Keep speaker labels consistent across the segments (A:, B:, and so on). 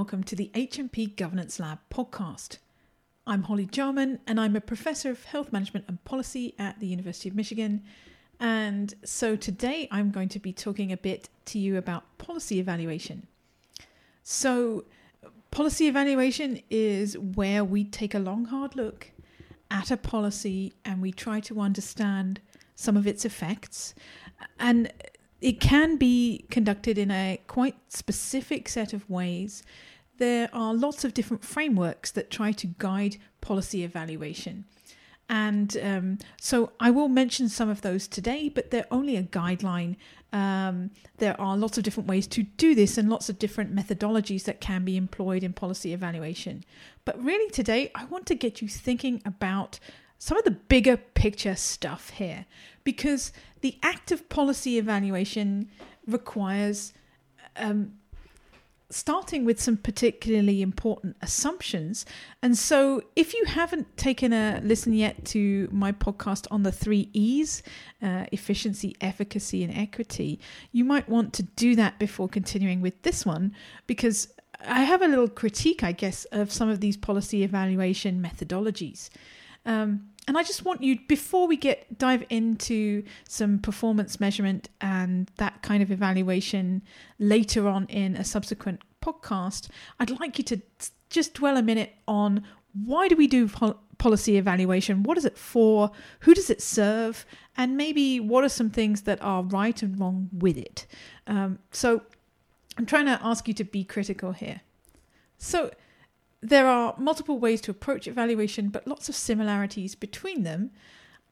A: welcome to the HMP Governance Lab podcast. I'm Holly Jarman, and I'm a professor of health management and policy at the University of Michigan. And so today I'm going to be talking a bit to you about policy evaluation. So, policy evaluation is where we take a long, hard look at a policy and we try to understand some of its effects. And it can be conducted in a quite specific set of ways. There are lots of different frameworks that try to guide policy evaluation. And um, so I will mention some of those today, but they're only a guideline. Um, there are lots of different ways to do this and lots of different methodologies that can be employed in policy evaluation. But really, today, I want to get you thinking about some of the bigger picture stuff here because the act of policy evaluation requires um, starting with some particularly important assumptions. And so, if you haven't taken a listen yet to my podcast on the three E's uh, efficiency, efficacy, and equity you might want to do that before continuing with this one because I have a little critique, I guess, of some of these policy evaluation methodologies. Um, and I just want you before we get dive into some performance measurement and that kind of evaluation later on in a subsequent podcast, I'd like you to just dwell a minute on why do we do pol- policy evaluation? What is it for? Who does it serve? And maybe what are some things that are right and wrong with it? Um, so I'm trying to ask you to be critical here. So there are multiple ways to approach evaluation, but lots of similarities between them.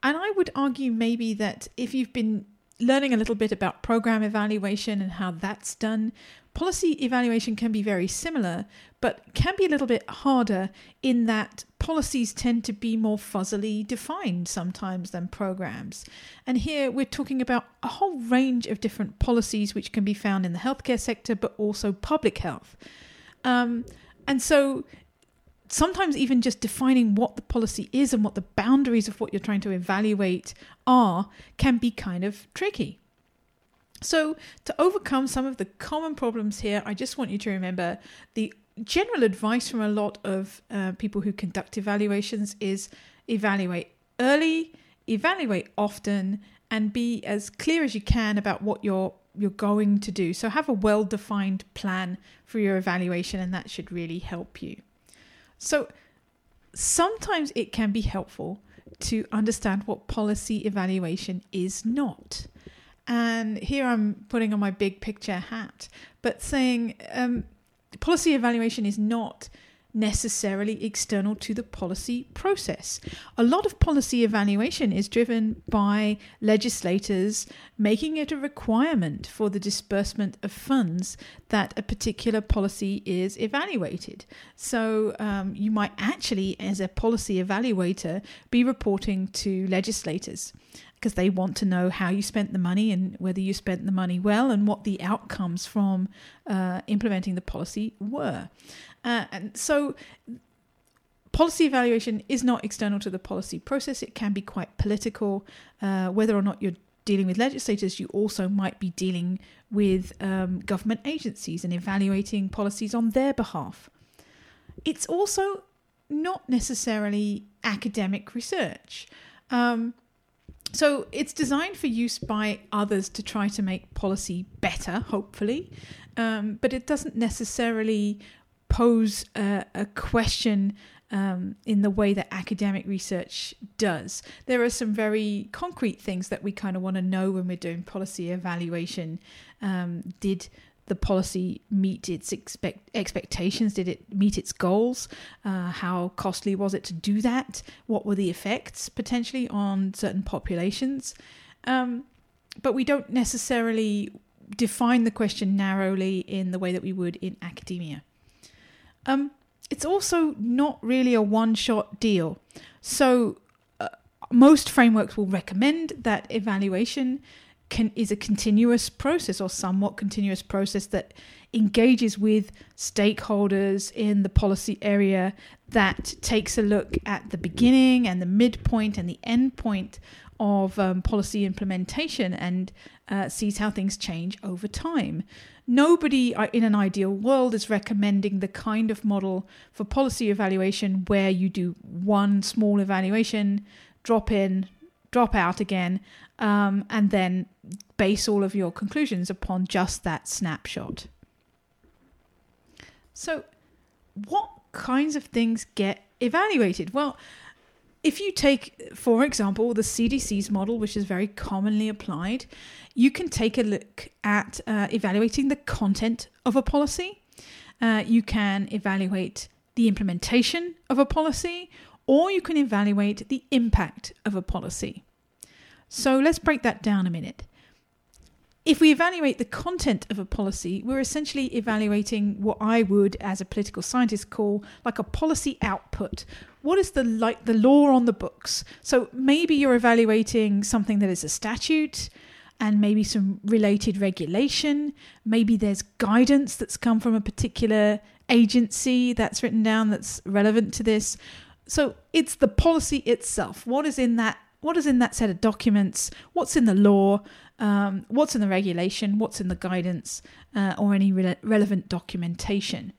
A: And I would argue maybe that if you've been learning a little bit about program evaluation and how that's done, policy evaluation can be very similar, but can be a little bit harder in that policies tend to be more fuzzily defined sometimes than programs. And here we're talking about a whole range of different policies which can be found in the healthcare sector, but also public health. Um, and so sometimes even just defining what the policy is and what the boundaries of what you're trying to evaluate are can be kind of tricky. So, to overcome some of the common problems here, I just want you to remember the general advice from a lot of uh, people who conduct evaluations is evaluate early, evaluate often, and be as clear as you can about what you're you're going to do. So have a well-defined plan for your evaluation and that should really help you. So sometimes it can be helpful to understand what policy evaluation is not. And here I'm putting on my big picture hat, but saying um, policy evaluation is not necessarily external to the policy process. A lot of policy evaluation is driven by legislators making it a requirement for the disbursement of funds that a particular policy is evaluated. So um, you might actually, as a policy evaluator, be reporting to legislators because they want to know how you spent the money and whether you spent the money well and what the outcomes from uh, implementing the policy were. Uh, and so policy evaluation is not external to the policy process. It can be quite political. Uh, whether or not you're dealing with legislators, you also might be dealing with um, government agencies and evaluating policies on their behalf. It's also not necessarily academic research. Um, so it's designed for use by others to try to make policy better, hopefully, um, but it doesn't necessarily pose a, a question um, in the way that academic research does. There are some very concrete things that we kind of want to know when we're doing policy evaluation. Um, did the policy meet its expect- expectations? Did it meet its goals? Uh, how costly was it to do that? What were the effects potentially on certain populations? Um, but we don't necessarily define the question narrowly in the way that we would in academia. Um, it's also not really a one shot deal. So, uh, most frameworks will recommend that evaluation can, is a continuous process or somewhat continuous process that engages with stakeholders in the policy area that takes a look at the beginning and the midpoint and the end point of um, policy implementation and uh, sees how things change over time. Nobody uh, in an ideal world is recommending the kind of model for policy evaluation where you do one small evaluation, drop in, drop out again, um, and then base all of your conclusions upon just that snapshot. So, what kinds of things get evaluated? Well, if you take, for example, the CDC's model, which is very commonly applied, you can take a look at uh, evaluating the content of a policy. Uh, you can evaluate the implementation of a policy, or you can evaluate the impact of a policy. So let's break that down a minute. If we evaluate the content of a policy, we're essentially evaluating what I would, as a political scientist, call like a policy output. What is the like the law on the books? So maybe you're evaluating something that is a statute and maybe some related regulation. Maybe there's guidance that's come from a particular agency that's written down that's relevant to this. So it's the policy itself. What is in that what is in that set of documents? What's in the law? Um, what's in the regulation, what's in the guidance, uh, or any re- relevant documentation.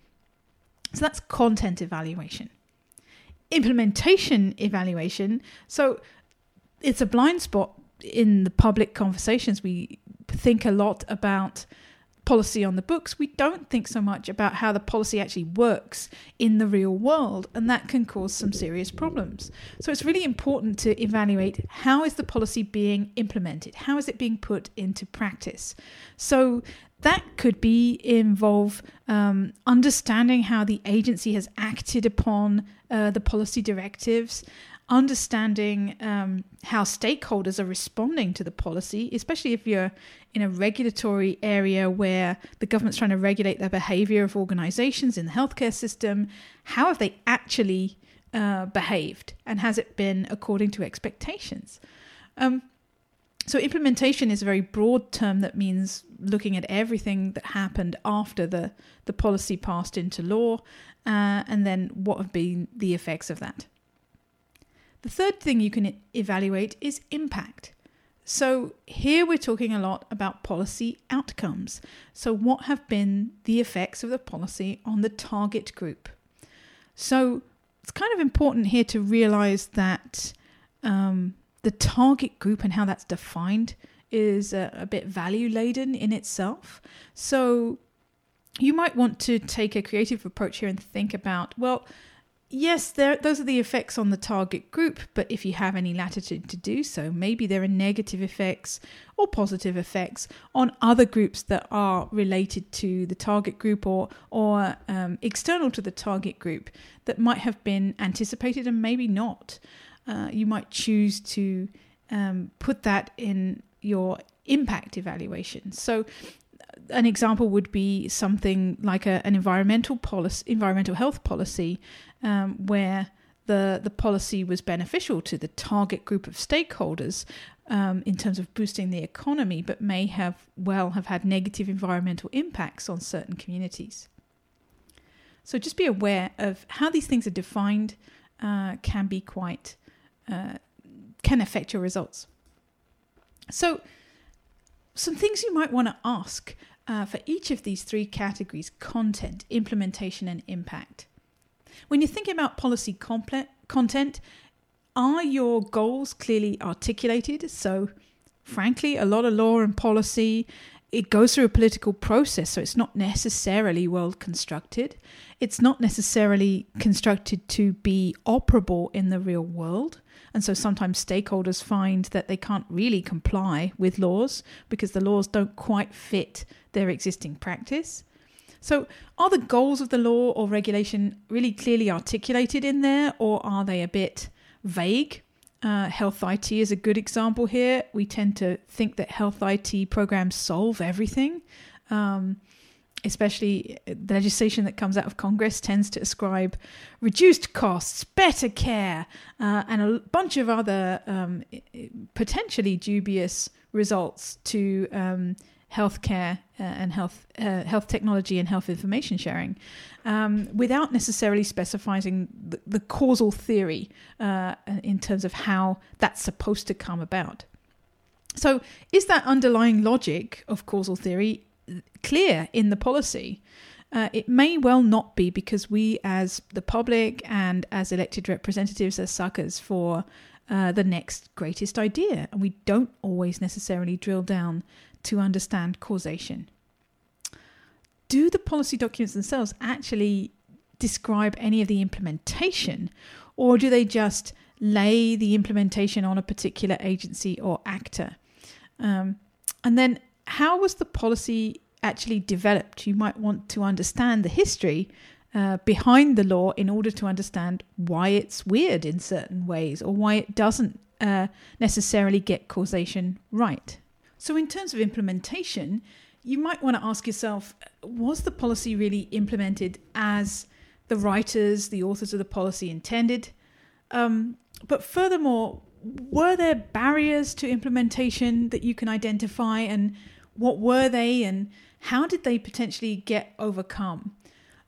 A: So that's content evaluation. Implementation evaluation. So it's a blind spot in the public conversations. We think a lot about policy on the books, we don't think so much about how the policy actually works in the real world, and that can cause some serious problems. So it's really important to evaluate how is the policy being implemented? How is it being put into practice? So that could be involve um, understanding how the agency has acted upon uh, the policy directives, understanding um, how stakeholders are responding to the policy, especially if you're in a regulatory area where the government's trying to regulate the behavior of organizations in the healthcare system. How have they actually uh, behaved, and has it been according to expectations? Um, so, implementation is a very broad term that means looking at everything that happened after the, the policy passed into law, uh, and then what have been the effects of that. The third thing you can evaluate is impact. So, here we're talking a lot about policy outcomes. So, what have been the effects of the policy on the target group? So, it's kind of important here to realize that um, the target group and how that's defined is a, a bit value laden in itself. So, you might want to take a creative approach here and think about, well, yes, there those are the effects on the target group, but if you have any latitude to do so, maybe there are negative effects or positive effects on other groups that are related to the target group or or um, external to the target group that might have been anticipated and maybe not. Uh, you might choose to um, put that in your impact evaluation. So an example would be something like a, an environmental policy, environmental health policy, um, where the the policy was beneficial to the target group of stakeholders um, in terms of boosting the economy, but may have well have had negative environmental impacts on certain communities. So just be aware of how these things are defined. Uh, can be quite uh, can affect your results. So some things you might want to ask uh, for each of these three categories content, implementation, and impact. When you're thinking about policy content, are your goals clearly articulated? So, frankly, a lot of law and policy it goes through a political process, so it's not necessarily well constructed. It's not necessarily constructed to be operable in the real world. And so sometimes stakeholders find that they can't really comply with laws because the laws don't quite fit their existing practice. So, are the goals of the law or regulation really clearly articulated in there, or are they a bit vague? Uh, health IT is a good example here. We tend to think that health IT programs solve everything. Um, especially the legislation that comes out of Congress tends to ascribe reduced costs, better care, uh, and a bunch of other um, potentially dubious results to um, healthcare uh, and health uh, health technology and health information sharing, um, without necessarily specifying the, the causal theory uh, in terms of how that's supposed to come about. So, is that underlying logic of causal theory clear in the policy? Uh, it may well not be because we, as the public and as elected representatives, are suckers for uh, the next greatest idea, and we don't always necessarily drill down to understand causation. Do the policy documents themselves actually describe any of the implementation, or do they just lay the implementation on a particular agency or actor? Um, and then, how was the policy actually developed? You might want to understand the history uh, behind the law in order to understand why it's weird in certain ways or why it doesn't uh, necessarily get causation right. So, in terms of implementation, you might want to ask yourself was the policy really implemented as the writers, the authors of the policy intended? Um, but furthermore, were there barriers to implementation that you can identify and what were they and how did they potentially get overcome?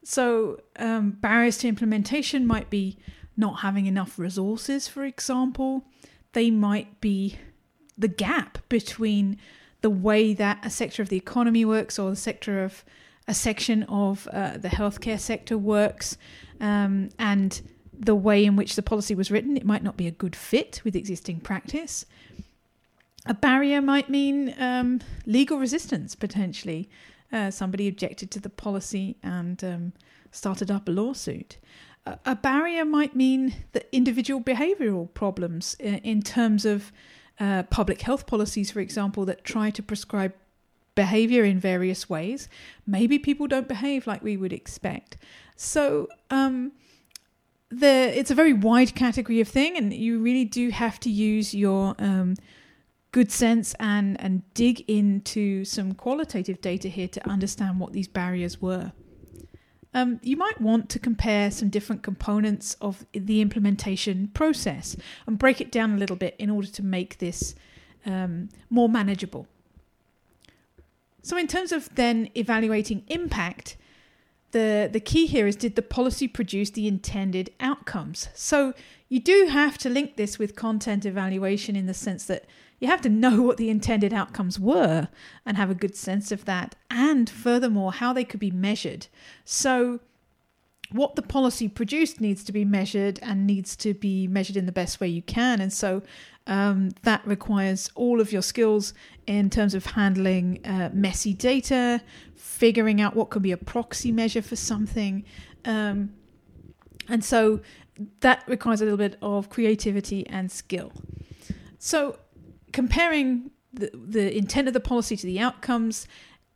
A: So, um, barriers to implementation might be not having enough resources, for example. They might be the gap between the way that a sector of the economy works or the sector of a section of uh, the healthcare sector works um, and the way in which the policy was written. It might not be a good fit with existing practice. A barrier might mean um, legal resistance, potentially. Uh, somebody objected to the policy and um, started up a lawsuit. A, barrier might mean the individual behavioural problems in, in terms of uh, public health policies, for example, that try to prescribe behavior in various ways. Maybe people don't behave like we would expect. So, um, the it's a very wide category of thing, and you really do have to use your um, good sense and and dig into some qualitative data here to understand what these barriers were. Um, you might want to compare some different components of the implementation process and break it down a little bit in order to make this um, more manageable. So, in terms of then evaluating impact, the, the key here is did the policy produce the intended outcomes? So, you do have to link this with content evaluation in the sense that you have to know what the intended outcomes were and have a good sense of that, and furthermore, how they could be measured. So, what the policy produced needs to be measured and needs to be measured in the best way you can. And so, um, that requires all of your skills in terms of handling uh, messy data, figuring out what could be a proxy measure for something. Um, and so, that requires a little bit of creativity and skill. So, comparing the, the intent of the policy to the outcomes,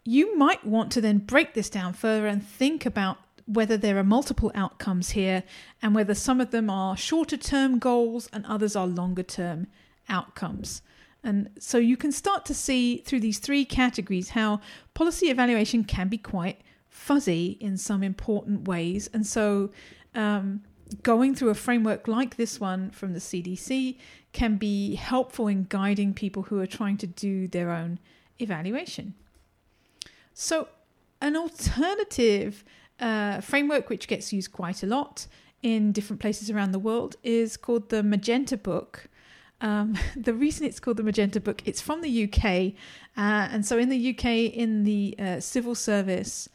A: you might want to then break this down further and think about whether there are multiple outcomes here and whether some of them are shorter term goals and others are longer term outcomes. And so you can start to see through these three categories how policy evaluation can be quite fuzzy in some important ways. And so um, going through a framework like this one from the CDC can be helpful in guiding people who are trying to do their own evaluation. So, an alternative uh, framework which gets used quite a lot in different places around the world is called the Magenta Book. Um, the reason it's called the Magenta Book, it's from the UK, uh, and so in the UK, in the uh, civil service,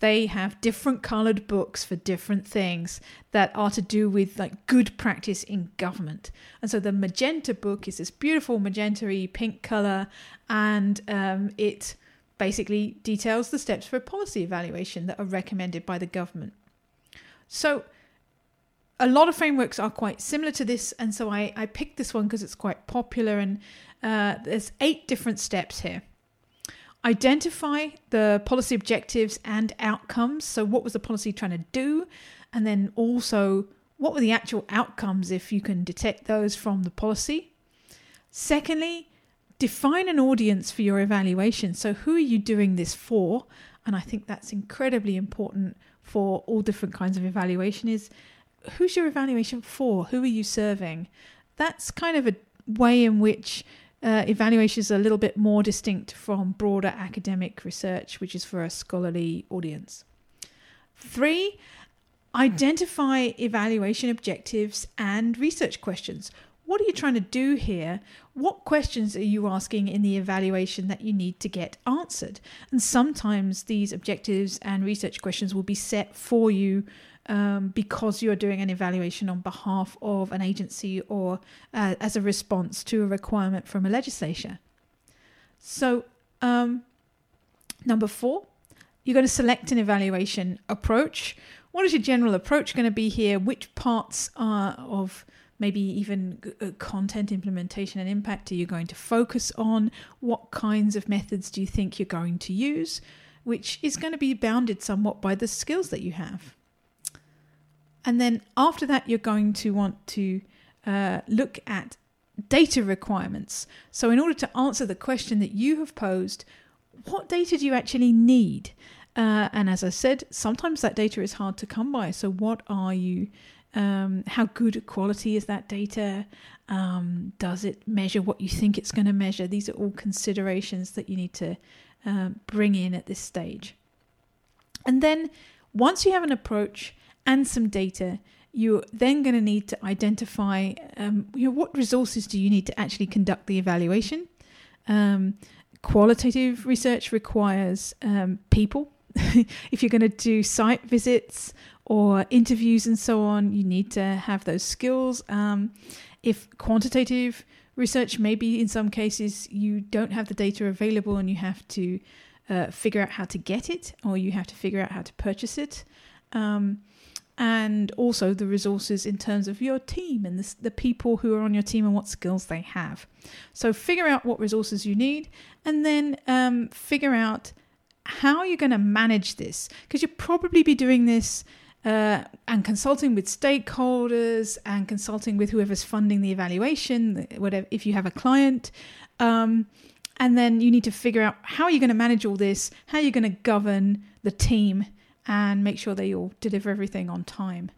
A: they have different colored books for different things that are to do with like good practice in government. And so the magenta book is this beautiful magenta pink color, and um, it basically details the steps for a policy evaluation that are recommended by the government. So a lot of frameworks are quite similar to this, and so I, I picked this one because it's quite popular, and uh, there's eight different steps here identify the policy objectives and outcomes. So, what was the policy trying to do? And then also, what were the actual outcomes if you can detect those from the policy? Secondly, define an audience for your evaluation. So, who are you doing this for? And I think that's incredibly important for all different kinds of evaluation is who's your evaluation for? Who are you serving? That's kind of a way in which uh, evaluation is a little bit more distinct from broader academic research, which is for a scholarly audience. Three, identify evaluation objectives and research questions. What are you trying to do here? What questions are you asking in the evaluation that you need to get answered? And sometimes these objectives and research questions will be set for you um, because you're doing an evaluation on behalf of an agency or uh, as a response to a requirement from a legislature. So, um, number four, you're going to select an evaluation approach. What is your general approach going to be here? Which parts are of maybe even uh, content implementation and impact are you going to focus on? What kinds of methods do you think you're going to use? Which is going to be bounded somewhat by the skills that you have. And then after that, you're going to want to uh, look at data requirements. So, in order to answer the question that you have posed, what data do you actually need? Uh, and as I said, sometimes that data is hard to come by. So, what are you um, how good quality is that data? Um, does it measure what you think it's going to measure? These are all considerations that you need to um, bring in at this stage. And then once you have an approach and some data, you're then going to need to identify um, you know, what resources do you need to actually conduct the evaluation. Um, qualitative research requires um, people. if you're going to do site visits or interviews and so on, you need to have those skills. Um, if quantitative research, maybe in some cases you don't have the data available and you have to uh, figure out how to get it or you have to figure out how to purchase it. Um, and also the resources in terms of your team and the, the people who are on your team and what skills they have. So figure out what resources you need and then um, figure out how you're going to manage this because you'll probably be doing this uh, and consulting with stakeholders and consulting with whoever's funding the evaluation, whatever, if you have a client. Um, and then you need to figure out how you're going to manage all this, how you're going to govern the team, and make sure they all deliver everything on time.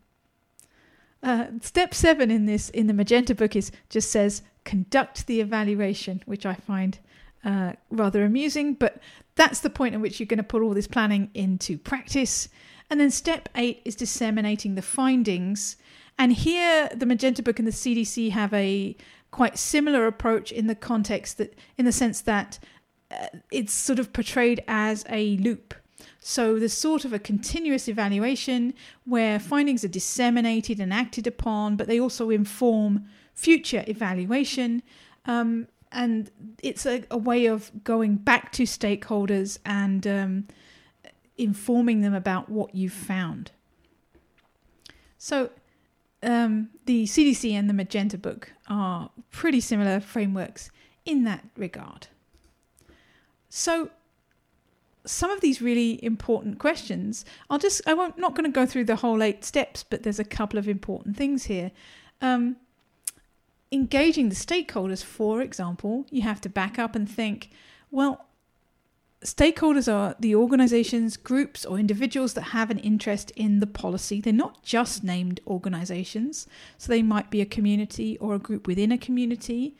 A: Uh, step seven in this in the Magenta book is just says conduct the evaluation, which I find uh, rather amusing. But that's the point at which you're going to put all this planning into practice. And then step eight is disseminating the findings. And here, the Magenta Book and the CDC have a quite similar approach in the context that, in the sense that uh, it's sort of portrayed as a loop. So there's sort of a continuous evaluation where findings are disseminated and acted upon, but they also inform future evaluation. Um, and it's a, a, way of going back to stakeholders and um, informing them about what you've found. So, um, the CDC and the Magenta book are pretty similar frameworks in that regard. So, some of these really important questions, I'll just, I won't, not going to go through the whole eight steps, but there's a couple of important things here. Um, engaging the stakeholders, for example, you have to back up and think, well, stakeholders are the organizations, groups, or individuals that have an interest in the policy. They're not just named organizations, so they might be a community or a group within a community.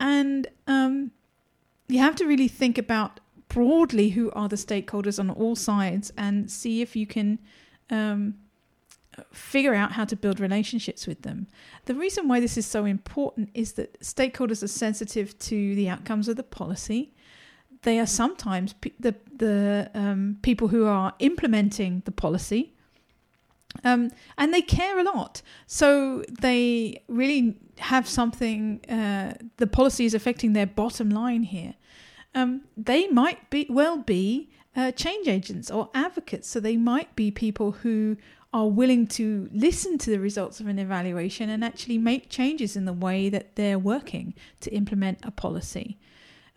A: And um, you have to really think about broadly who are the stakeholders on all sides and see if you can um, figure out how to build relationships with them. The reason why this is so important is that stakeholders are sensitive to the outcomes of the policy they are sometimes the the um, people who are implementing the policy, um, and they care a lot. So they really have something. Uh, the policy is affecting their bottom line here. Um, they might be well be uh, change agents or advocates. So they might be people who are willing to listen to the results of an evaluation and actually make changes in the way that they're working to implement a policy.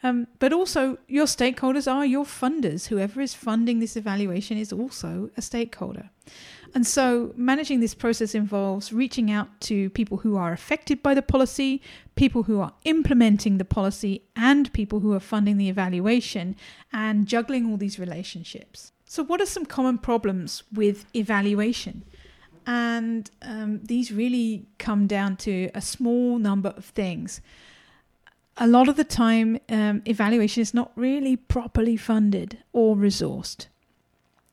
A: Um, but also, your stakeholders are your funders. Whoever is funding this evaluation is also a stakeholder. And so, managing this process involves reaching out to people who are affected by the policy, people who are implementing the policy, and people who are funding the evaluation, and juggling all these relationships. So, what are some common problems with evaluation? And um, these really come down to a small number of things a lot of the time, um, evaluation is not really properly funded or resourced.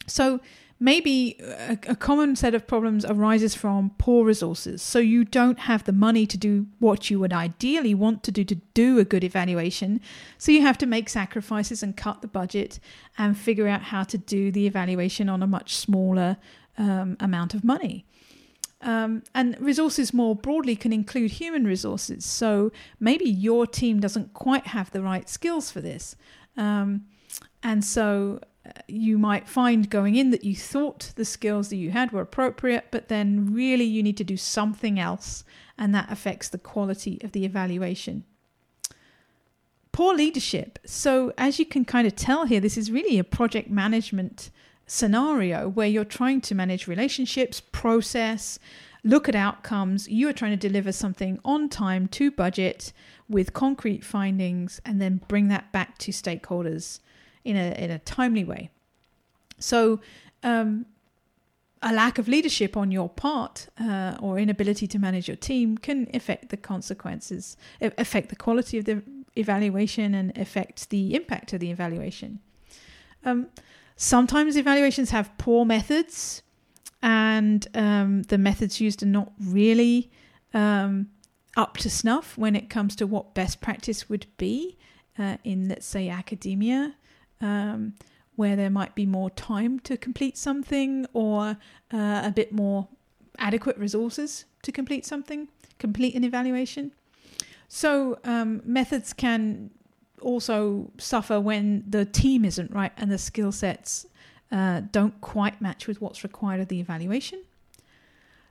A: So, maybe a, a, common set of problems arises from poor resources. So you don't have the money to do what you would ideally want to do to do a good evaluation. So you have to make sacrifices and cut the budget and figure out how to do the evaluation on a much smaller um, amount of money. Um, and resources more broadly can include human resources. So maybe your team doesn't quite have the right skills for this. Um, and so you might find going in that you thought the skills that you had were appropriate, but then really you need to do something else, and that affects the quality of the evaluation. Poor leadership. So, as you can kind of tell here, this is really a project management scenario where you're trying to manage relationships, process, look at outcomes. You are trying to deliver something on time to budget with concrete findings and then bring that back to stakeholders in a in a timely way. So, um, a lack of leadership on your part uh, or inability to manage your team can affect the consequences, affect the quality of the evaluation, and affect the impact of the evaluation. Um, sometimes evaluations have poor methods, and um, the methods used are not really um, up to snuff when it comes to what best practice would be uh, in, let's say, academia um, where there might be more time to complete something or uh, a bit more adequate resources to complete something, complete an evaluation. So, um, methods can also suffer when the team isn't right and the skill sets uh, don't quite match with what's required of the evaluation.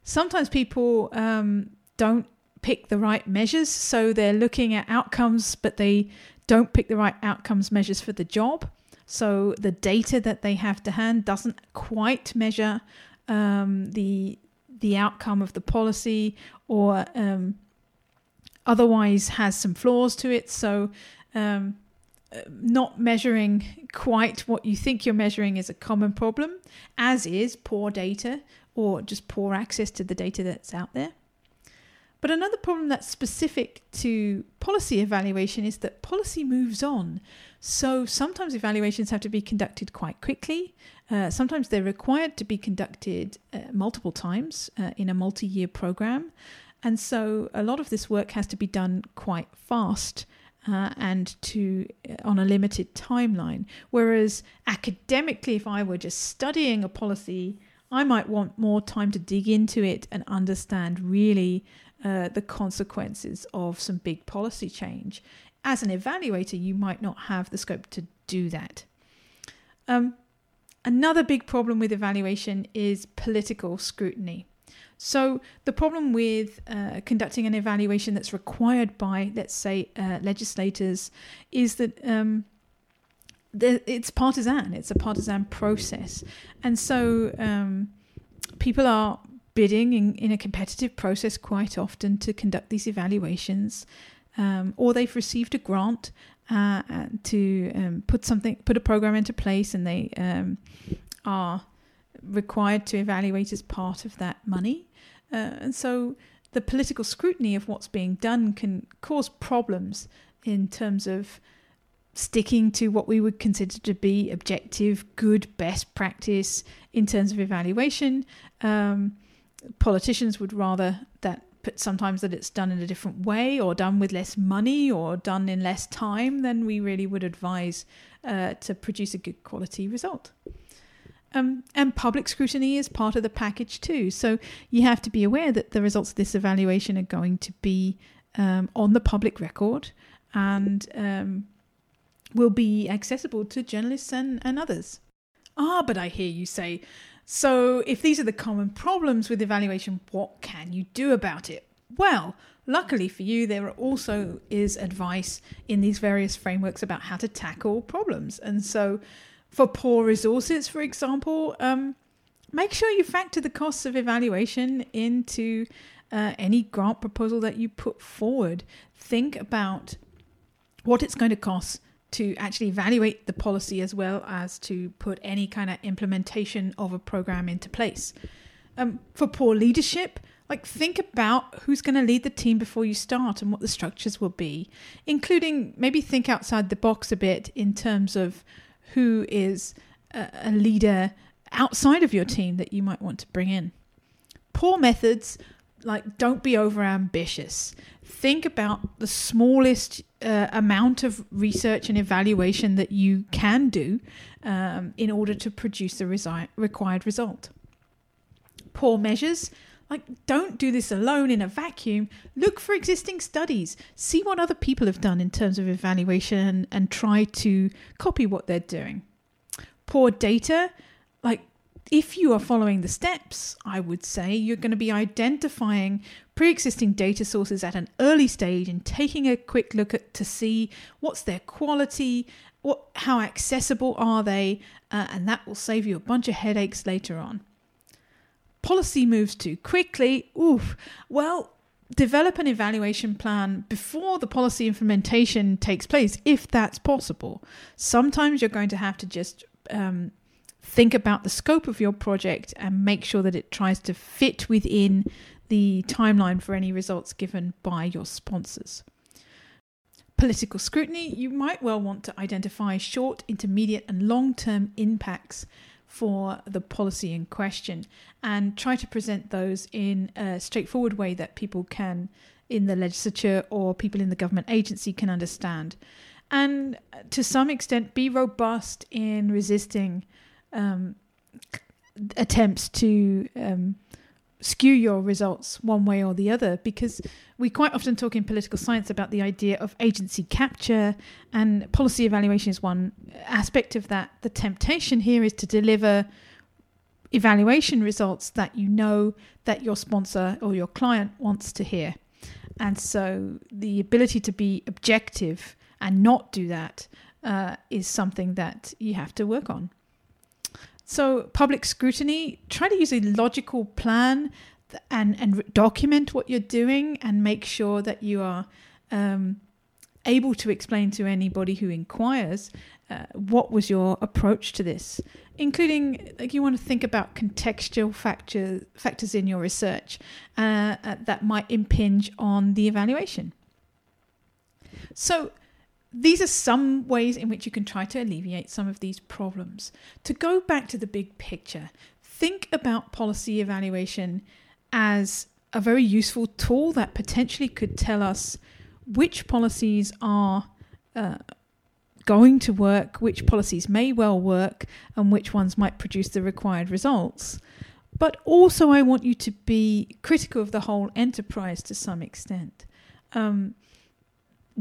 A: Sometimes people um, don't pick the right measures, so they're looking at outcomes, but they don't pick the right outcomes measures for the job. So the data that they have to hand doesn't quite measure um, the the outcome of the policy, or um, otherwise has some flaws to it. So um, not measuring quite what you think you're measuring is a common problem, as is poor data or just poor access to the data that's out there. But another problem that's specific to policy evaluation is that policy moves on. So sometimes evaluations have to be conducted quite quickly. Uh, sometimes they're required to be conducted uh, multiple times uh, in a multi year program. And so a lot of this work has to be done quite fast. Uh, and to uh, on a limited timeline. Whereas academically, if I were just studying a policy, I might want more time to dig into it and understand really uh, the consequences of some big policy change. As an evaluator, you might not have the scope to do that. Um, another big problem with evaluation is political scrutiny. So, the problem with uh, conducting an evaluation that's required by, let's say, uh, legislators is that um, it's partisan, it's a partisan process. And so, um, people are bidding in, in a competitive process quite often to conduct these evaluations, um, or they've received a grant uh, to um, put something, put a program into place, and they um, are required to evaluate as part of that money. Uh, and so the political scrutiny of what's being done can cause problems in terms of sticking to what we would consider to be objective, good, best practice in terms of evaluation. Um, politicians would rather that sometimes that it's done in a different way or done with less money or done in less time than we really would advise uh, to produce a good quality result. Um, and public scrutiny is part of the package too. So you have to be aware that the results of this evaluation are going to be um, on the public record and um, will be accessible to journalists and, and others. Ah, but I hear you say, so, if these are the common problems with evaluation, what can you do about it? Well, luckily for you, there also is advice in these various frameworks about how to tackle problems. And so, for poor resources, for example, um, make sure you factor the costs of evaluation into uh, any grant proposal that you put forward. Think about what it's going to cost to actually evaluate the policy as well as to put any kind of implementation of a program into place. Um, for poor leadership, Like, think about who's going to lead the team before you start and what the structures will be, including maybe think outside the box a bit in terms of who is a, a leader outside of your team that you might want to bring in. Poor methods, like, don't be over ambitious. Think about the smallest uh, amount of research and evaluation that you can do um, in order to produce the resi- required result. Poor measures, like, don't do this alone in a vacuum. Look for existing studies. See what other people have done in terms of evaluation and try to copy what they're doing. Poor data, if you are following the steps, I would say you're going to be identifying pre existing data sources at an early stage and taking a quick look at to see what's their quality, what, how accessible are they, uh, and that will save you a bunch of headaches later on. Policy moves too quickly, oof, well, develop an evaluation plan before the policy implementation takes place, if that's possible. Sometimes you're going to have to just um, think about the scope of your project and make sure that it tries to fit within the timeline for any results given by your sponsors. Political scrutiny, you might well want to identify short, intermediate, and long term impacts for the policy in question and try to present those in a straightforward way that people can in the legislature or people in the government agency can understand and uh, to some extent be robust in resisting um, attempts to um, skew your results one way or the other because we quite often talk in political science about the idea of agency capture and policy evaluation is one aspect of that. The temptation here is to deliver evaluation results that you know that your sponsor or your client wants to hear. And so the ability to be objective and not do that uh, is something that you have to work on so, public scrutiny, try to use a logical plan and, and document what you're doing and make sure that you are um, able to explain to anybody who inquires uh, what was your approach to this, including like you want to think about contextual factor, factors in your research uh, uh, that might impinge on the evaluation. So, these are some ways in which you can try to alleviate some of these problems. To go back to the big picture, think about policy evaluation as a very useful tool that potentially could tell us which policies are uh, going to work, which policies may well work, and which ones might produce the required results. But also, I want you to be critical of the whole enterprise to some extent. Um,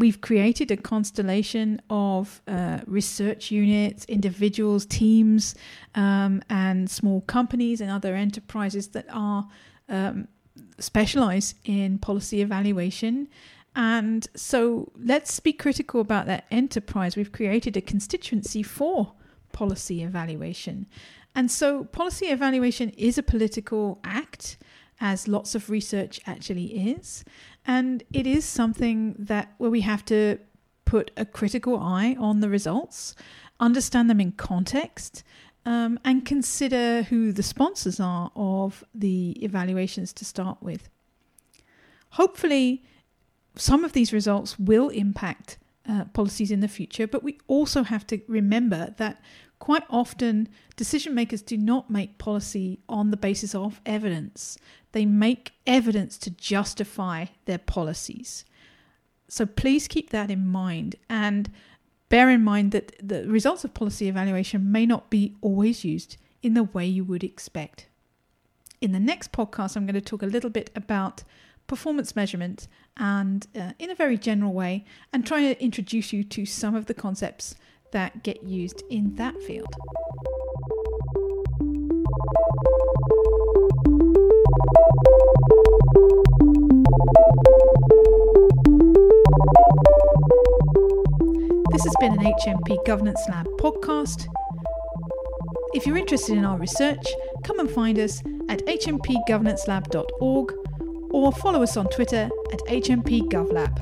A: we've created a constellation of uh, research units, individuals, teams, um, and small companies and other enterprises that are um, in policy evaluation. And so let's be critical about that enterprise. We've created a constituency for policy evaluation. And so policy evaluation is a political act as lots of research actually is. And it is something that where we have to put a critical eye on the results, understand them in context, um, and consider who the sponsors are of the evaluations to start with. Hopefully, some of these results will impact uh, policies in the future, but we also have to remember that quite often decision makers do not make policy on the basis of evidence. They make evidence to justify their policies. So please keep that in mind and bear in mind that the results of policy evaluation may not be always used in the way you would expect. In the next podcast, I'm going to talk a little bit about performance measurement and uh, in a very general way and try to introduce you to some of the concepts that get used in that field. This has been an HMP Governance Lab podcast. If you're interested in our research, come and find us at hmpgovernancelab.org or follow us on Twitter at hmpgovlab.